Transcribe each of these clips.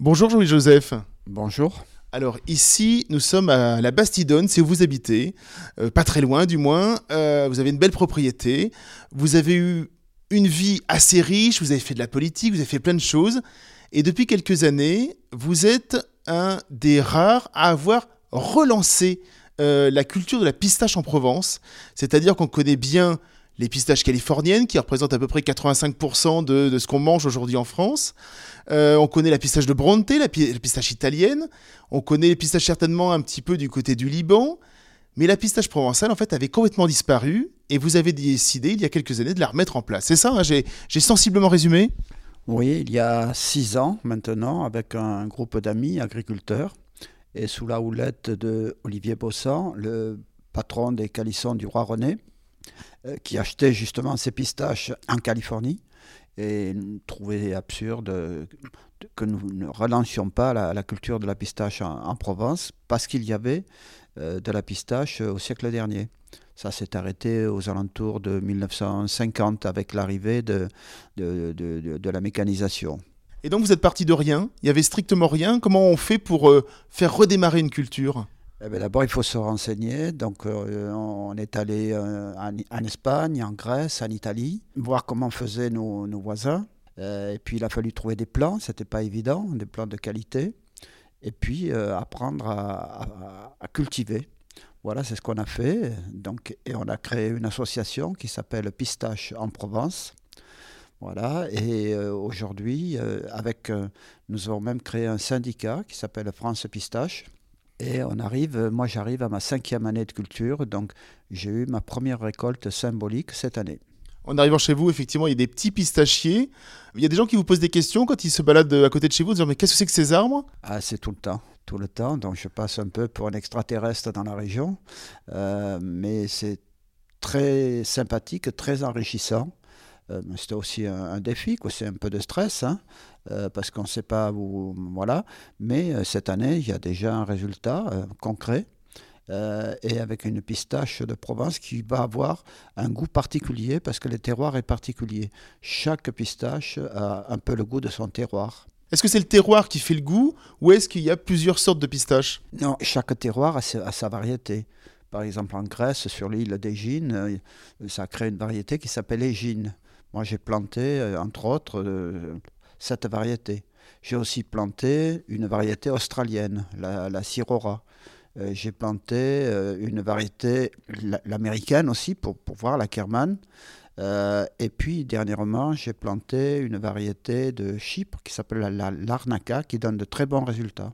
Bonjour Jean-Louis Joseph. Bonjour. Alors ici, nous sommes à la Bastidonne, c'est où vous habitez, euh, pas très loin du moins. Euh, vous avez une belle propriété, vous avez eu une vie assez riche, vous avez fait de la politique, vous avez fait plein de choses. Et depuis quelques années, vous êtes un des rares à avoir relancé euh, la culture de la pistache en Provence. C'est-à-dire qu'on connaît bien les pistaches californiennes, qui représentent à peu près 85% de, ce qu'on mange aujourd'hui en France. Euh, on connaît la pistache de Bronte, la, pistache italienne. On connaît les pistaches certainement un petit peu du côté du Liban. Mais la pistache provençale, en fait, avait complètement disparu. Et vous avez décidé, il y a quelques années, de la remettre en place. C'est ça, hein, j'ai sensiblement résumé? Oui, il y a six ans maintenant, avec un groupe d'amis agriculteurs, et sous la houlette de Olivier Bossan, le patron des calissons du roi René, qui achetait justement ces pistaches en Californie et trouvait absurde que nous ne relancions pas la, culture de la pistache en, Provence parce qu'il y avait euh, de la pistache au siècle dernier. Ça s'est arrêté aux alentours de 1950 avec l'arrivée de, de, la mécanisation. Et donc vous êtes parti de rien, il y avait strictement rien. Comment on fait pour euh, faire redémarrer une culture? Eh ben, d'abord, il faut se renseigner. Donc, euh, on est allé euh, en, Espagne, en Grèce, en Italie, voir comment faisaient nos, voisins. Euh, et puis, il a fallu trouver des plans. C'était pas évident, des plans de qualité. Et puis, apprendre à, cultiver. Voilà, c'est ce qu'on a fait. Donc, et on a créé une association qui s'appelle Pistache en Provence. Voilà, et aujourd'hui, avec, nous avons même créé un syndicat qui s'appelle France Pistache et on arrive, euh, moi j'arrive à ma cinquième année de culture, donc j'ai eu ma première récolte symbolique cette année. En arrivant chez vous, effectivement, il y a des petits pistachiers. Il y a des gens qui vous posent des questions quand ils se baladent à côté de chez vous, disant mais qu'est-ce que c'est que ces arbres? Ah, c'est tout le temps, tout le temps. Donc je passe un peu pour un extraterrestre dans la région, euh, mais c'est très sympathique, très enrichissant. Euh, c'était aussi un, défi, c'est un peu de stress, hein, euh, parce qu'on ne sait pas où. Voilà. Mais euh, cette année, il y a déjà un résultat concret. et avec une pistache de Provence qui va avoir un goût particulier parce que le terroir est particulier. Chaque pistache a un peu le goût de son terroir. Est-ce que c'est le terroir qui fait le goût ou est-ce qu'il y a plusieurs sortes de pistaches? Non, chaque terroir a sa, variété. Par exemple, en Grèce, sur l'île d'Égine, ça a créé une variété qui s'appelle Égine. Moi, j'ai planté, euh, entre autres, euh, cette variété. J'ai aussi planté une variété australienne, la, la Sirora. Euh, j'ai planté une variété, l'américaine aussi, pour, pour, voir la Kerman. et puis, dernièrement, j'ai planté une variété de Chypre qui s'appelle la Larnaca, qui donne de très bons résultats.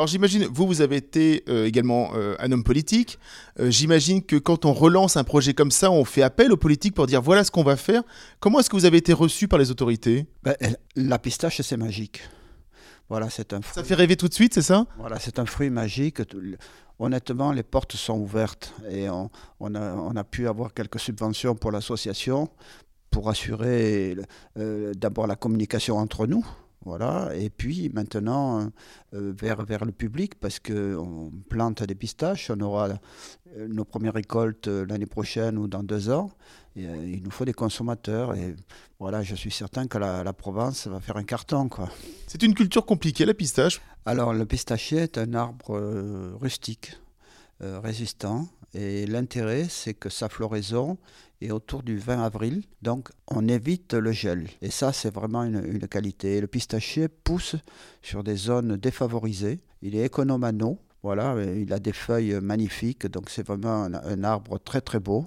Alors j'imagine, vous, vous avez été euh, également euh, un homme politique. Euh, j'imagine que quand on relance un projet comme ça, on fait appel aux politiques pour dire voilà ce qu'on va faire. Comment est-ce que vous avez été reçu par les autorités? Ben, La pistache, c'est magique. Voilà, c'est un Ça fait rêver tout de suite, c'est ça? Voilà, c'est un fruit magique. Honnêtement, les portes sont ouvertes et on, a, on a, pu avoir quelques subventions pour l'association pour assurer d'abord la communication entre nous, voilà. Et puis maintenant, euh, vers, vers le public, parce qu'on plante des pistaches, on aura euh, nos premières récoltes euh, l'année prochaine ou dans deux ans. Et, il nous faut des consommateurs. Et voilà, je suis certain que la, la Provence va faire un carton. Quoi. C'est une culture compliquée, la pistache? Alors, le pistachier est un arbre rustique, résistant. Et l'intérêt, c'est que sa floraison est autour du 20 avril. Donc, on évite le gel. Et ça, c'est vraiment une, qualité. Le pistachier pousse sur des zones défavorisées. Il est économe à eau. Voilà, il a des feuilles magnifiques. Donc, c'est vraiment un, arbre très, très beau.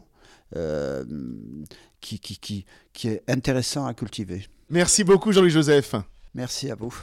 Euh, qui, qui, qui, qui est intéressant à cultiver. Merci beaucoup, Jean-Louis Joseph. Merci à vous.